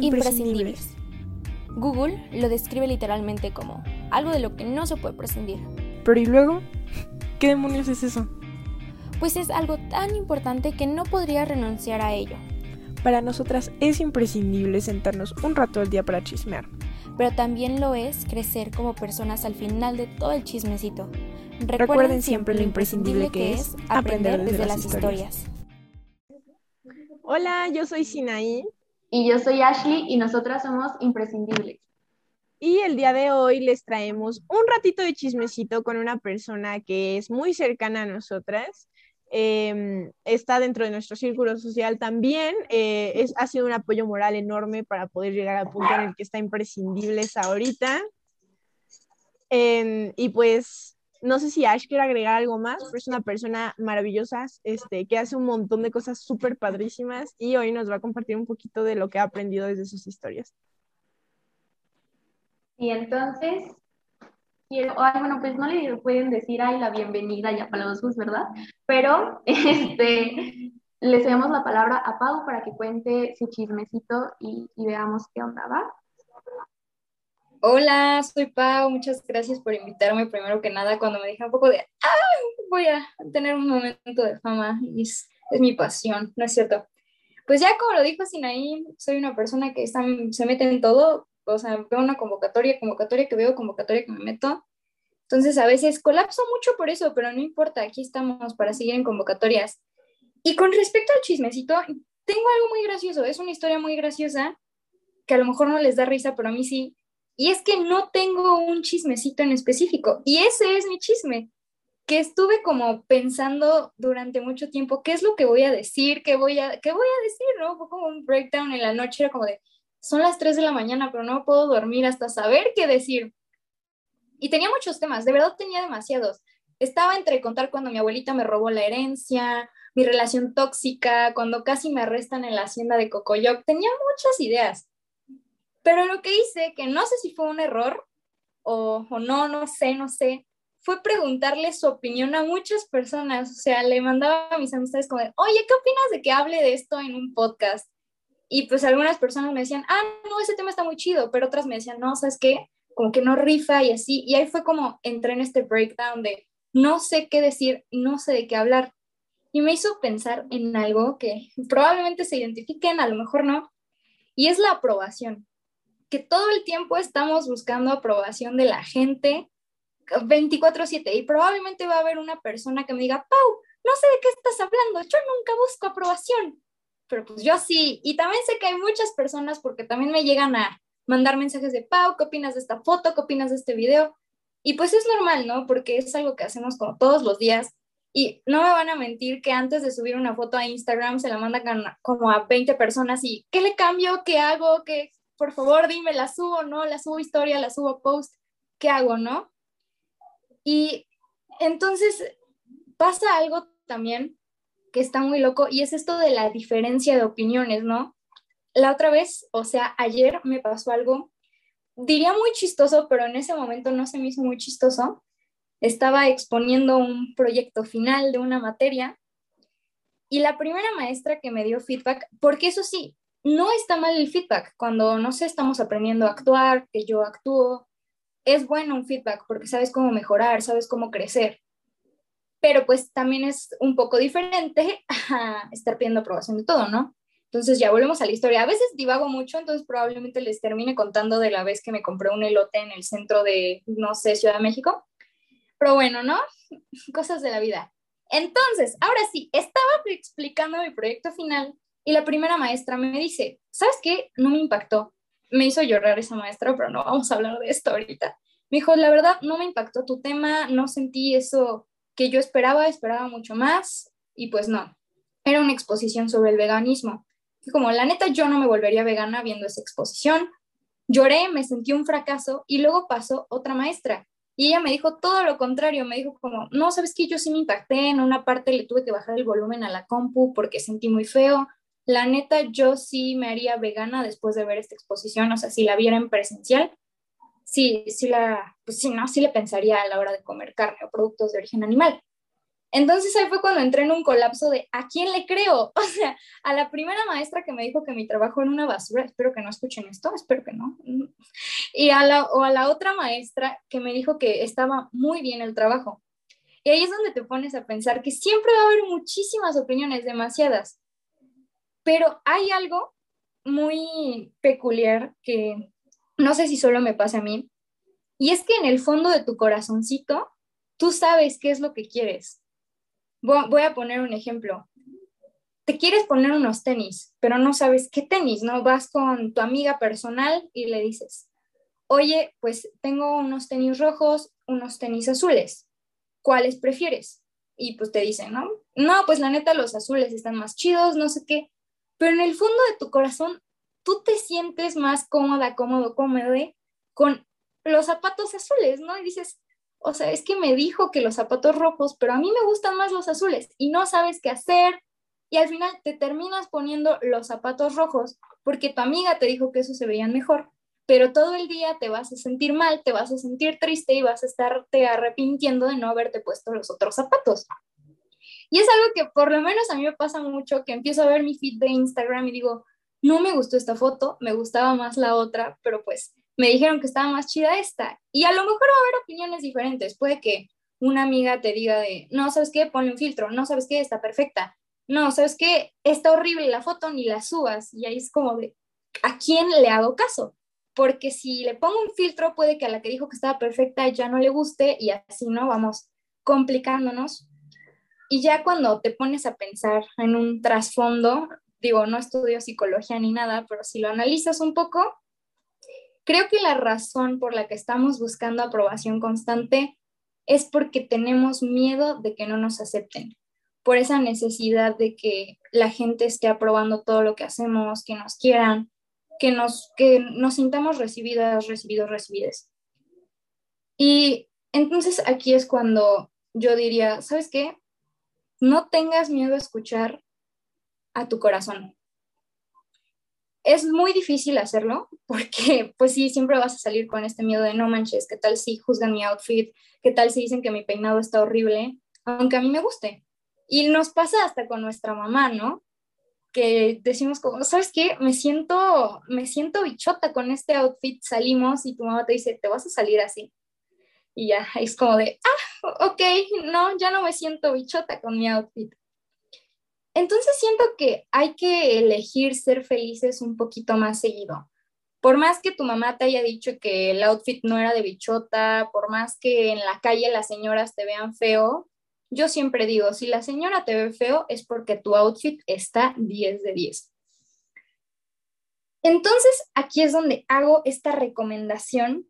Imprescindibles. Google lo describe literalmente como algo de lo que no se puede prescindir. Pero ¿y luego? ¿Qué demonios es eso? Pues es algo tan importante que no podría renunciar a ello. Para nosotras es imprescindible sentarnos un rato al día para chismear. Pero también lo es crecer como personas al final de todo el chismecito. Recuerden, siempre lo imprescindible que es aprender desde, las historias. Hola, yo soy Sinaí. Y yo soy Ashley y nosotras somos imprescindibles. Y el día de hoy les traemos un ratito de chismecito con una persona que es muy cercana a nosotras. Em, está dentro de nuestro círculo social también. Eh, es, ha sido un apoyo moral enorme para poder llegar al punto en el que está imprescindibles ahorita. Em, y pues no sé si Ash quiere agregar algo más, pero es una persona maravillosa, este, que hace un montón de cosas súper padrísimas y hoy nos va a compartir un poquito de lo que ha aprendido desde sus historias. Y entonces, quiero, bueno, pues no le pueden decir, ay, la bienvenida ya para los ¿verdad? Pero, este, le cedemos la palabra a Pau para que cuente su chismecito y, y veamos qué onda va. Hola, soy Pau, muchas gracias por invitarme. Primero que nada, cuando me dije un poco de, ah, voy a tener un momento de fama, y es, mi pasión, ¿no es cierto? Pues ya como lo dijo Sinaí, soy una persona que se mete en todo, o sea, veo una convocatoria, convocatoria que veo, convocatoria que me meto. Entonces a veces colapso mucho por eso, pero no importa, aquí estamos para seguir en convocatorias. Y con respecto al chismecito, tengo algo muy gracioso, es una historia muy graciosa que a lo mejor no les da risa, pero a mí sí, y es que no tengo un chismecito en específico. Y ese es mi chisme, que estuve como pensando durante mucho tiempo, ¿qué es lo que voy a decir? ¿Qué voy a, qué voy a decir? ¿no? Fue como un breakdown en la noche, era como de, son las 3 de la mañana, pero no puedo dormir hasta saber qué decir. Y tenía muchos temas, de verdad tenía demasiados. Estaba entre contar cuando mi abuelita me robó la herencia, mi relación tóxica, cuando casi me arrestan en la hacienda de Cocoyoc. Tenía muchas ideas. Pero lo que hice, que no sé si fue un error o, o no, no sé, no sé, fue preguntarle su opinión a muchas personas. O sea, le mandaba a mis amistades como, oye, ¿qué opinas de que hable de esto en un podcast? Y pues algunas personas me decían, ah, no, ese tema está muy chido, pero otras me decían, no, ¿sabes qué? Como que no rifa y así. Y ahí fue como entré en este breakdown de no sé qué decir, no sé de qué hablar. Y me hizo pensar en algo que probablemente se identifiquen, a lo mejor no, y es la aprobación que todo el tiempo estamos buscando aprobación de la gente 24/7 y probablemente va a haber una persona que me diga, Pau, no sé de qué estás hablando, yo nunca busco aprobación, pero pues yo sí, y también sé que hay muchas personas porque también me llegan a mandar mensajes de, Pau, ¿qué opinas de esta foto? ¿Qué opinas de este video? Y pues es normal, ¿no? Porque es algo que hacemos como todos los días. Y no me van a mentir que antes de subir una foto a Instagram se la mandan como a 20 personas y ¿qué le cambio? ¿Qué hago? ¿Qué, por favor, dime, la subo, ¿no? La subo historia, la subo post, ¿qué hago, no? Y entonces pasa algo también que está muy loco y es esto de la diferencia de opiniones, ¿no? La otra vez, o sea, ayer me pasó algo, diría muy chistoso, pero en ese momento no se me hizo muy chistoso. Estaba exponiendo un proyecto final de una materia y la primera maestra que me dio feedback, porque eso sí, no está mal el feedback. Cuando, no sé, estamos aprendiendo a actuar, que yo actúo, es bueno un feedback porque sabes cómo mejorar, sabes cómo crecer. Pero pues también es un poco diferente a estar pidiendo aprobación de todo, ¿no? Entonces ya volvemos a la historia. A veces divago mucho, entonces probablemente les termine contando de la vez que me compré un elote en el centro de, no sé, Ciudad de México. Pero bueno, ¿no? Cosas de la vida. Entonces, ahora sí, estaba explicando mi proyecto final y la primera maestra me dice, ¿sabes qué? No me impactó. Me hizo llorar esa maestra, pero no vamos a hablar de esto ahorita. Me dijo, la verdad, no me impactó tu tema, no sentí eso que yo esperaba, esperaba mucho más y pues no. Era una exposición sobre el veganismo. Y como la neta yo no me volvería vegana viendo esa exposición. Lloré, me sentí un fracaso y luego pasó otra maestra y ella me dijo todo lo contrario, me dijo como, no, sabes que yo sí me impacté, en una parte le tuve que bajar el volumen a la compu porque sentí muy feo, la neta, yo sí me haría vegana después de ver esta exposición, o sea, si la viera en presencial, sí, sí la, pues sí, no, sí le pensaría a la hora de comer carne o productos de origen animal. Entonces ahí fue cuando entré en un colapso de ¿a quién le creo? O sea, a la primera maestra que me dijo que mi trabajo era una basura, espero que no escuchen esto, espero que no. Y a la, o a la otra maestra que me dijo que estaba muy bien el trabajo. Y ahí es donde te pones a pensar que siempre va a haber muchísimas opiniones, demasiadas. Pero hay algo muy peculiar que no sé si solo me pasa a mí, y es que en el fondo de tu corazoncito, tú sabes qué es lo que quieres. Voy a poner un ejemplo. Te quieres poner unos tenis, pero no sabes qué tenis, ¿no? Vas con tu amiga personal y le dices, oye, pues tengo unos tenis rojos, unos tenis azules, ¿cuáles prefieres? Y pues te dicen, ¿no? No, pues la neta los azules están más chidos, no sé qué pero en el fondo de tu corazón tú te sientes más cómoda, cómodo, cómodo con los zapatos azules, ¿no? Y dices, o sea, es que me dijo que los zapatos rojos, pero a mí me gustan más los azules y no sabes qué hacer. Y al final te terminas poniendo los zapatos rojos porque tu amiga te dijo que eso se veían mejor, pero todo el día te vas a sentir mal, te vas a sentir triste y vas a estarte arrepintiendo de no haberte puesto los otros zapatos. Y es algo que por lo menos a mí me pasa mucho, que empiezo a ver mi feed de Instagram y digo, no me gustó esta foto, me gustaba más la otra, pero pues me dijeron que estaba más chida esta. Y a lo mejor va a haber opiniones diferentes. Puede que una amiga te diga de, no, ¿sabes qué? Ponle un filtro, no, ¿sabes qué? Está perfecta. No, ¿sabes qué? Está horrible la foto, ni la subas. Y ahí es como de, ¿a quién le hago caso? Porque si le pongo un filtro, puede que a la que dijo que estaba perfecta ya no le guste y así, ¿no? Vamos complicándonos. Y ya cuando te pones a pensar en un trasfondo, digo, no estudio psicología ni nada, pero si lo analizas un poco, creo que la razón por la que estamos buscando aprobación constante es porque tenemos miedo de que no nos acepten, por esa necesidad de que la gente esté aprobando todo lo que hacemos, que nos quieran, que nos, que nos sintamos recibidas, recibidos, recibidas. Y entonces aquí es cuando yo diría, ¿sabes qué? No tengas miedo a escuchar a tu corazón. Es muy difícil hacerlo porque, pues sí, siempre vas a salir con este miedo de no manches, ¿qué tal si juzgan mi outfit? ¿Qué tal si dicen que mi peinado está horrible? Aunque a mí me guste. Y nos pasa hasta con nuestra mamá, ¿no? Que decimos como, ¿sabes qué? Me siento, me siento bichota con este outfit, salimos y tu mamá te dice, te vas a salir así. Y ya es como de, ah, ok, no, ya no me siento bichota con mi outfit. Entonces siento que hay que elegir ser felices un poquito más seguido. Por más que tu mamá te haya dicho que el outfit no era de bichota, por más que en la calle las señoras te vean feo, yo siempre digo, si la señora te ve feo es porque tu outfit está 10 de 10. Entonces, aquí es donde hago esta recomendación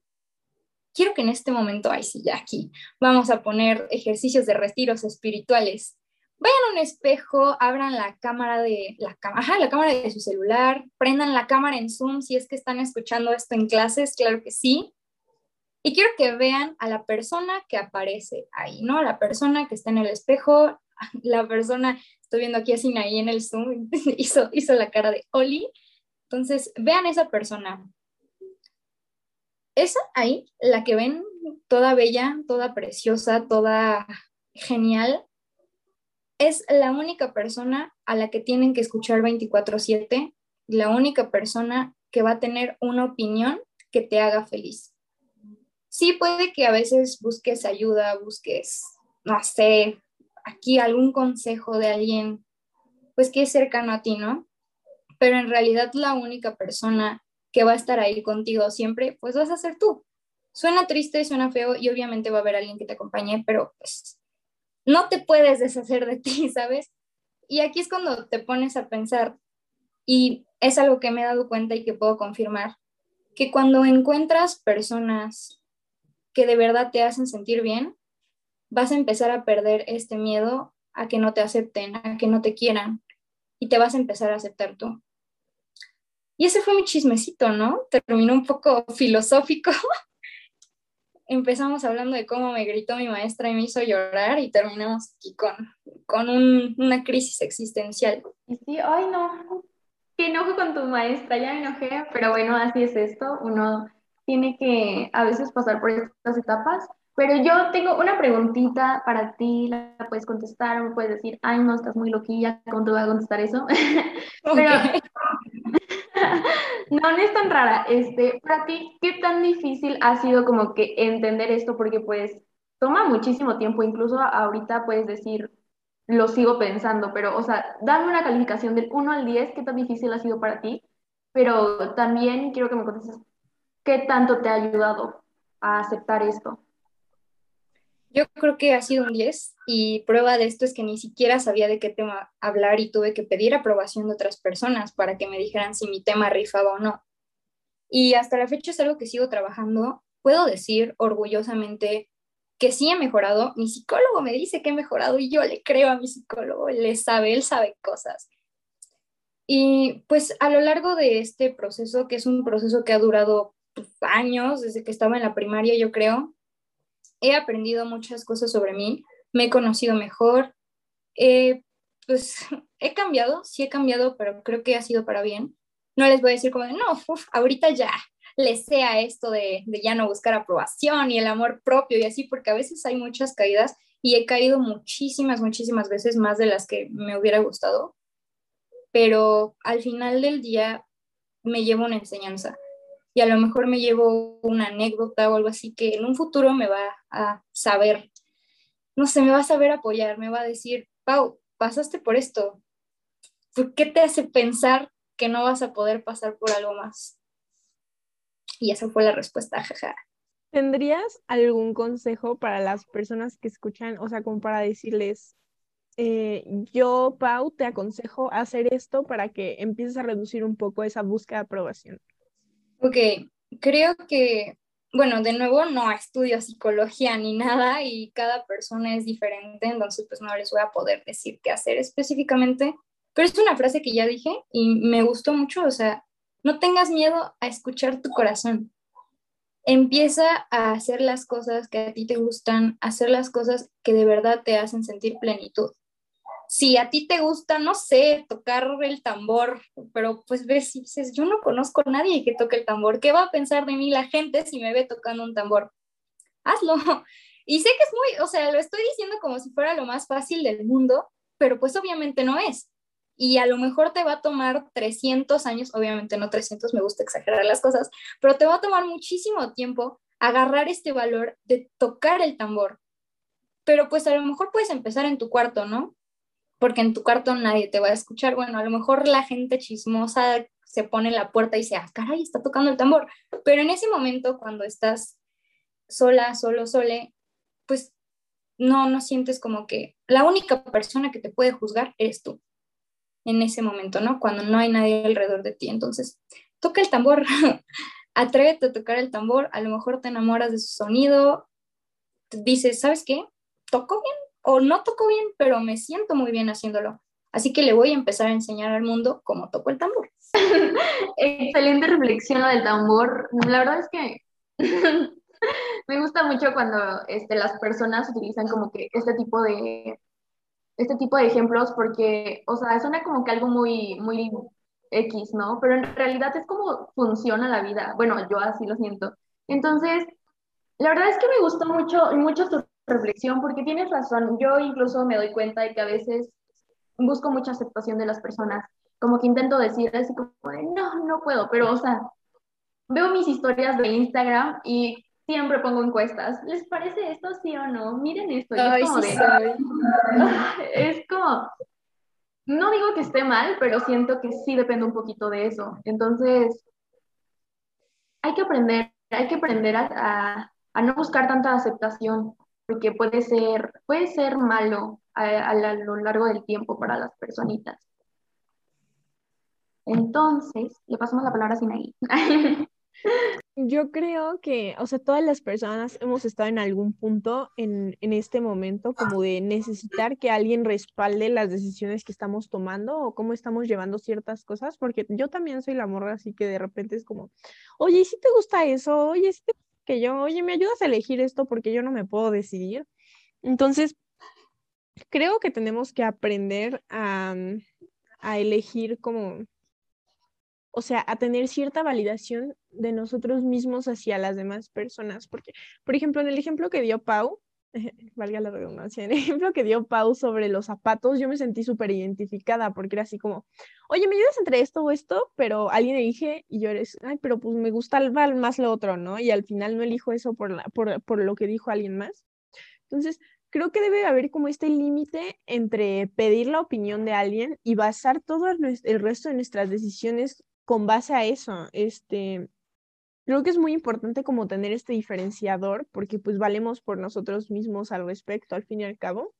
quiero que en este momento, ay, sí, ya aquí, vamos a poner ejercicios de retiros espirituales. Vayan a un espejo, abran la cámara de la, ajá, la cámara de su celular, prendan la cámara en Zoom si es que están escuchando esto en clases, claro que sí. Y quiero que vean a la persona que aparece ahí, ¿no? La persona que está en el espejo, la persona, estoy viendo aquí a Sinaí en el Zoom, hizo, hizo la cara de Oli. Entonces, vean esa persona, esa ahí, la que ven, toda bella, toda preciosa, toda genial, es la única persona a la que tienen que escuchar 24/7, la única persona que va a tener una opinión que te haga feliz. Sí puede que a veces busques ayuda, busques, no sé, aquí algún consejo de alguien, pues que es cercano a ti, ¿no? Pero en realidad la única persona que va a estar ahí contigo siempre, pues vas a ser tú. Suena triste, suena feo y obviamente va a haber alguien que te acompañe, pero pues no te puedes deshacer de ti, ¿sabes? Y aquí es cuando te pones a pensar, y es algo que me he dado cuenta y que puedo confirmar, que cuando encuentras personas que de verdad te hacen sentir bien, vas a empezar a perder este miedo a que no te acepten, a que no te quieran, y te vas a empezar a aceptar tú. Y ese fue mi chismecito, ¿no? Terminó un poco filosófico. Empezamos hablando de cómo me gritó mi maestra y me hizo llorar y terminamos aquí con, con una crisis existencial. Y sí, ay no, qué enojo con tu maestra, ya me enojé, pero bueno, así es esto, uno tiene que a veces pasar por estas etapas, Pero yo tengo una preguntita para ti, la puedes contestar, me puedes decir, ay, no, estás muy loquilla, ¿cómo te voy a contestar eso? Pero no, no es tan rara. Este, para ti, ¿qué tan difícil ha sido como que entender esto? Porque pues toma muchísimo tiempo, incluso ahorita puedes decir, lo sigo pensando, pero, o sea, dame una calificación del 1 al 10, ¿qué tan difícil ha sido para ti? Pero también quiero que me contestes, ¿qué tanto te ha ayudado a aceptar esto? Yo creo que ha sido un 10 y prueba de esto es que ni siquiera sabía de qué tema hablar y tuve que pedir aprobación de otras personas para que me dijeran si mi tema rifaba o no. Y hasta la fecha es algo que sigo trabajando. Puedo decir orgullosamente que sí he mejorado. Mi psicólogo me dice que he mejorado y yo le creo a mi psicólogo, él le sabe, él sabe cosas. Y pues a lo largo de este proceso, que es un proceso que ha durado pues, años, desde que estaba en la primaria, yo creo, he aprendido muchas cosas sobre mí, me he conocido mejor, pues he cambiado, sí he cambiado, pero creo que ha sido para bien. No les voy a decir como de, no, ahorita ya le sea esto de, de ya no buscar aprobación y el amor propio y así, porque a veces hay muchas caídas y he caído muchísimas, muchísimas veces más de las que me hubiera gustado, pero al final del día me llevo una enseñanza y a lo mejor me llevo una anécdota o algo así que en un futuro me va a saber, no sé, me va a saber apoyar, me va a decir, Pau, pasaste por esto, ¿por qué te hace pensar que no vas a poder pasar por algo más? Y esa fue la respuesta, jaja. ¿Tendrías algún consejo para las personas que escuchan, o sea, como para decirles, eh, yo, Pau, te aconsejo hacer esto para que empieces a reducir un poco esa búsqueda de aprobación? Ok, creo que, bueno, de nuevo no estudio psicología ni nada y cada persona es diferente, entonces pues no les voy a poder decir qué hacer específicamente, pero es una frase que ya dije y me gustó mucho, o sea, no tengas miedo a escuchar tu corazón. Empieza a hacer las cosas que a ti te gustan, hacer las cosas que de verdad te hacen sentir plenitud si a ti te gusta, no sé, tocar el tambor, pero pues ves, si dices, yo no conozco a nadie que toque el tambor, ¿qué va a pensar de mí la gente si me ve tocando un tambor? Hazlo. Y sé que es muy, o sea, lo estoy diciendo como si fuera lo más fácil del mundo, pero pues obviamente no es. Y a lo mejor te va a tomar 300 años, obviamente no 300, me gusta exagerar las cosas, pero te va a tomar muchísimo tiempo agarrar este valor de tocar el tambor. Pero pues a lo mejor puedes empezar en tu cuarto, ¿no? Porque en tu cuarto nadie te va a escuchar. Bueno, a lo mejor la gente chismosa se pone en la puerta y dice, ah, caray, está tocando el tambor. Pero en ese momento, cuando estás sola, solo, sole, pues no, no sientes como que la única persona que te puede juzgar eres tú. En ese momento, ¿no? Cuando no hay nadie alrededor de ti. Entonces, toca el tambor, atrévete a tocar el tambor, a lo mejor te enamoras de su sonido, dices, ¿sabes qué? Toco bien, o no toco bien, pero me siento muy bien haciéndolo. Así que le voy a empezar a enseñar al mundo cómo toco el tambor. Excelente reflexión la del tambor. La verdad es que me gusta mucho cuando este, las personas utilizan como que este tipo de este tipo de ejemplos porque, o sea, suena como que algo muy, muy X, ¿no? Pero en realidad es como funciona la vida. Bueno, yo así lo siento. Entonces, la verdad es que me gustó mucho, mucho tu reflexión, porque tienes razón, yo incluso me doy cuenta de que a veces busco mucha aceptación de las personas, como que intento decir así como, no, no puedo, pero o sea, veo mis historias de Instagram y siempre pongo encuestas, ¿les parece esto sí o no? Miren esto, es, como es como, no digo que esté mal, pero siento que sí depende un poquito de eso, entonces hay que aprender, hay que aprender a, a no buscar tanta aceptación, porque puede ser, puede ser malo a, lo largo del tiempo para las personitas. Entonces, le pasamos la palabra a Sinaí. Yo creo que, o sea, todas las personas hemos estado en algún punto en, en, este momento como de necesitar que alguien respalde las decisiones que estamos tomando o cómo estamos llevando ciertas cosas, porque yo también soy la morra, así que de repente es como, oye, si te gusta eso? Oye, si te que yo, oye, ¿me ayudas a elegir esto porque yo no me puedo decidir? Entonces, creo que tenemos que aprender a, mm, a elegir como o sea, a tener cierta validación de nosotros mismos hacia las demás personas. Porque, por ejemplo, en el ejemplo que dio Pau, valga la redundancia, el ejemplo que dio Pau sobre los zapatos, yo me sentí súper identificada porque era así como, oye, me ayudas entre esto o esto, pero alguien elige y yo eres, ay, pero pues me gusta más lo otro, ¿no? Y al final no elijo eso por, la, por, por lo que dijo alguien más. Entonces, creo que debe haber como este límite entre pedir la opinión de alguien y basar todo el resto de nuestras decisiones con base a eso. Este, creo que es muy importante como tener este diferenciador porque pues valemos por nosotros mismos al respecto, al fin y al cabo.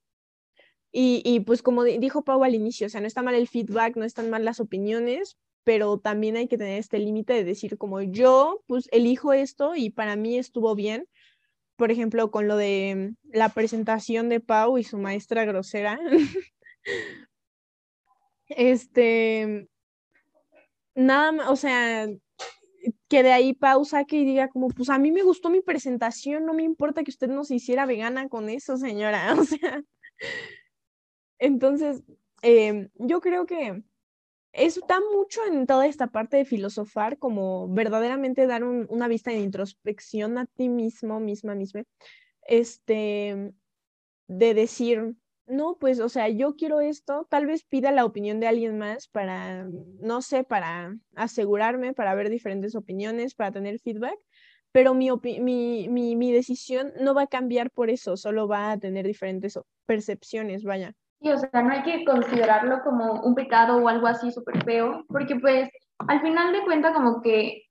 Y, y pues como dijo Pau al inicio, o sea, no está mal el feedback, no están mal las opiniones, pero también hay que tener este límite de decir como yo pues elijo esto y para mí estuvo bien por ejemplo, con lo de la presentación de Pau y su maestra grosera. este, nada más, o sea, que de ahí Pau saque y diga como, pues a mí me gustó mi presentación, no me importa que usted no se hiciera vegana con eso, señora. O sea, entonces, em, yo creo que está mucho en toda esta parte de filosofar, como verdaderamente dar una vista de introspección a ti mismo, misma, misma, este, de decir, no, pues, o sea, yo quiero esto, tal vez pida la opinión de alguien más para, no sé, para asegurarme, para ver diferentes opiniones, para tener feedback, pero mi, mi, mi, mi decisión no va a cambiar por eso, solo va a tener diferentes percepciones, vaya. Sí, o sea, no hay que considerarlo como un pecado o algo así súper feo, porque pues al final de cuentas como que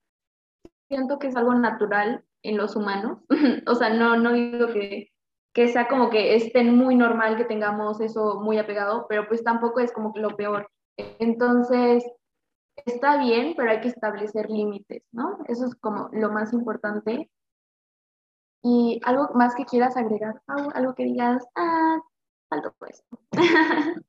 siento que es algo natural en los humanos, o sea, no, no digo que, que sea como que estén muy normal que tengamos eso muy apegado, pero pues tampoco es como que lo peor. Entonces, está bien, pero hay que establecer límites, ¿no? Eso es como lo más importante. Y algo más que quieras agregar, algo que digas, ah, alto pues.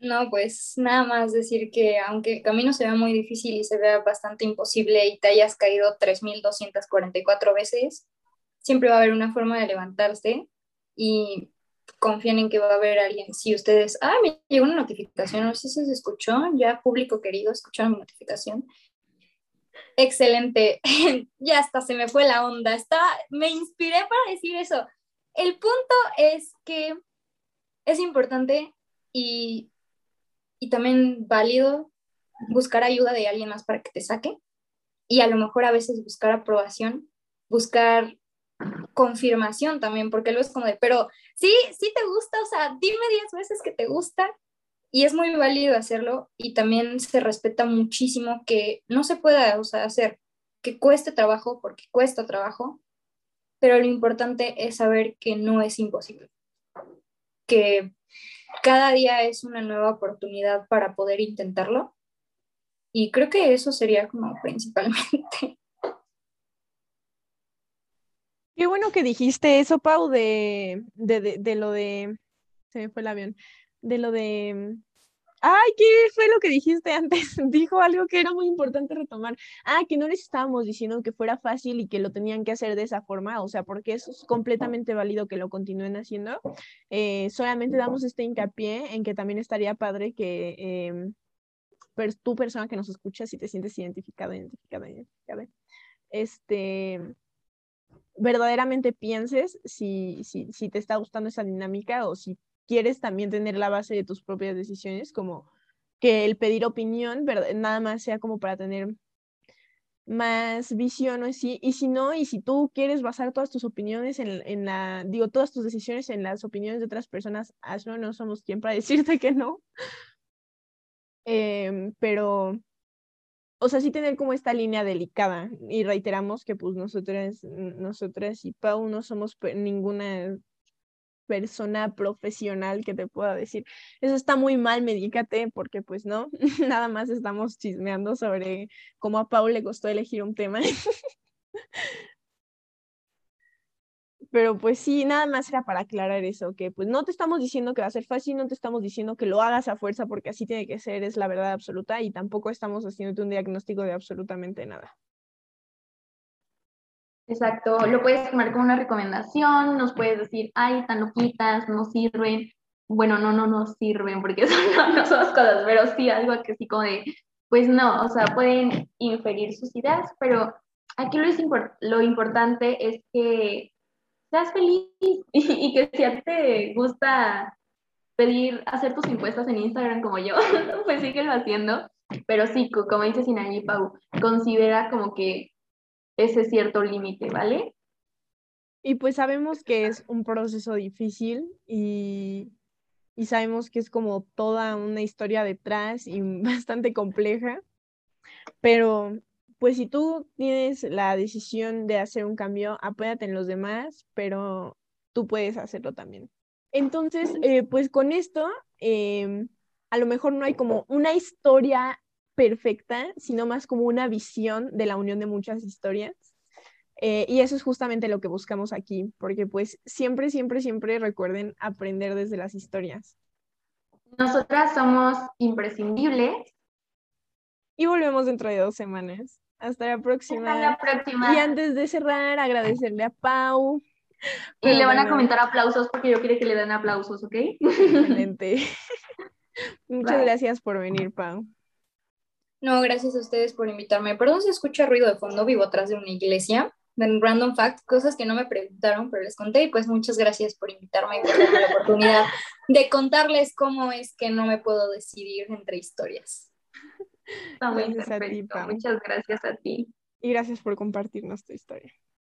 No, pues nada más decir que aunque el camino se vea muy difícil y se vea bastante imposible y te hayas caído 3.244 veces, siempre va a haber una forma de levantarse y confíen en que va a haber alguien. Si ustedes, ah, me llegó una notificación, no sé si se escuchó, ya público querido, escucharon mi notificación. Excelente, ya hasta se me fue la onda, está, me inspiré para decir eso. El punto es que es importante y, también válido buscar ayuda de alguien más para que te saque y a lo mejor a veces buscar aprobación, buscar confirmación también, porque luego es como de, pero sí, sí te gusta, o sea, dime diez veces que te gusta y es muy válido hacerlo y también se respeta muchísimo que no se pueda, o sea, hacer, que cueste trabajo porque cuesta trabajo, pero lo importante es saber que no es imposible que cada día es una nueva oportunidad para poder intentarlo. Y creo que eso sería como principalmente. Qué bueno que dijiste eso, Pau, de, de lo de... Se me fue el avión. De lo de Ay, ¿qué fue lo que dijiste antes? Dijo algo que era muy importante retomar. Ah, que no les estábamos diciendo que fuera fácil y que lo tenían que hacer de esa forma, o sea, porque eso es completamente válido que lo continúen haciendo. Eh, solamente damos este hincapié en que también estaría padre que eh, persona que nos escucha, si te sientes identificada, identificada, identificada, este, verdaderamente pienses si, si, si te está gustando esa dinámica o si quieres también tener la base de tus propias decisiones, como que el pedir opinión nada más sea como para tener más visión o así, y si no, y si tú quieres basar todas tus opiniones en, en, la, digo, todas tus decisiones en las opiniones de otras personas, hazlo, no somos quien para decirte que no. Em, pero, o sea, sí tener como esta línea delicada, y reiteramos que pues nosotras, nosotras y Pau no somos ninguna persona profesional que te pueda decir, eso está muy mal, medícate, porque pues no, nada más estamos chismeando sobre cómo a Paul le costó elegir un tema. Pero pues sí, nada más era para aclarar eso, que pues no te estamos diciendo que va a ser fácil, no te estamos diciendo que lo hagas a fuerza porque así tiene que ser, es la verdad absoluta y tampoco estamos haciéndote un diagnóstico de absolutamente nada. Exacto, lo puedes tomar como una recomendación, nos puedes decir, ay, tan loquitas, no sirven. Bueno, no, no nos sirven porque son, no, no son cosas, pero sí algo que sí como de, pues no, o sea, pueden inferir sus ideas, pero aquí lo, es lo importante es que seas feliz y, que si a ti te gusta pedir, hacer tus impuestos en Instagram como yo, pues síguelo haciendo. Pero sí, como dice Sinaí Pau, considera como que ese cierto límite, ¿vale? Y pues sabemos que es un proceso difícil y, y sabemos que es como toda una historia detrás y bastante compleja, pero pues si tú tienes la decisión de hacer un cambio, apóyate en los demás, pero tú puedes hacerlo también. Entonces, eh, pues con esto, em, a lo mejor no hay como una historia perfecta, sino más como una visión de la unión de muchas historias. Eh, y eso es justamente lo que buscamos aquí, porque pues siempre, siempre, siempre recuerden aprender desde las historias. Nosotras somos imprescindibles. Y volvemos dentro de dos semanas. Hasta la próxima. Hasta la próxima. Y antes de cerrar, agradecerle a Pau. Y le van a comentar aplausos porque yo quiero que le den aplausos, ¿ok? Excelente. Muchas gracias por venir, Pau. No, gracias a ustedes por invitarme. Perdón si escucha ruido de fondo, vivo atrás de una iglesia. Random Fact, cosas que no me preguntaron, pero les conté y pues muchas gracias por invitarme y por darme la oportunidad de contarles cómo es que no me puedo decidir entre historias. Está muy Muchas gracias a ti. Y gracias por compartirnos tu historia.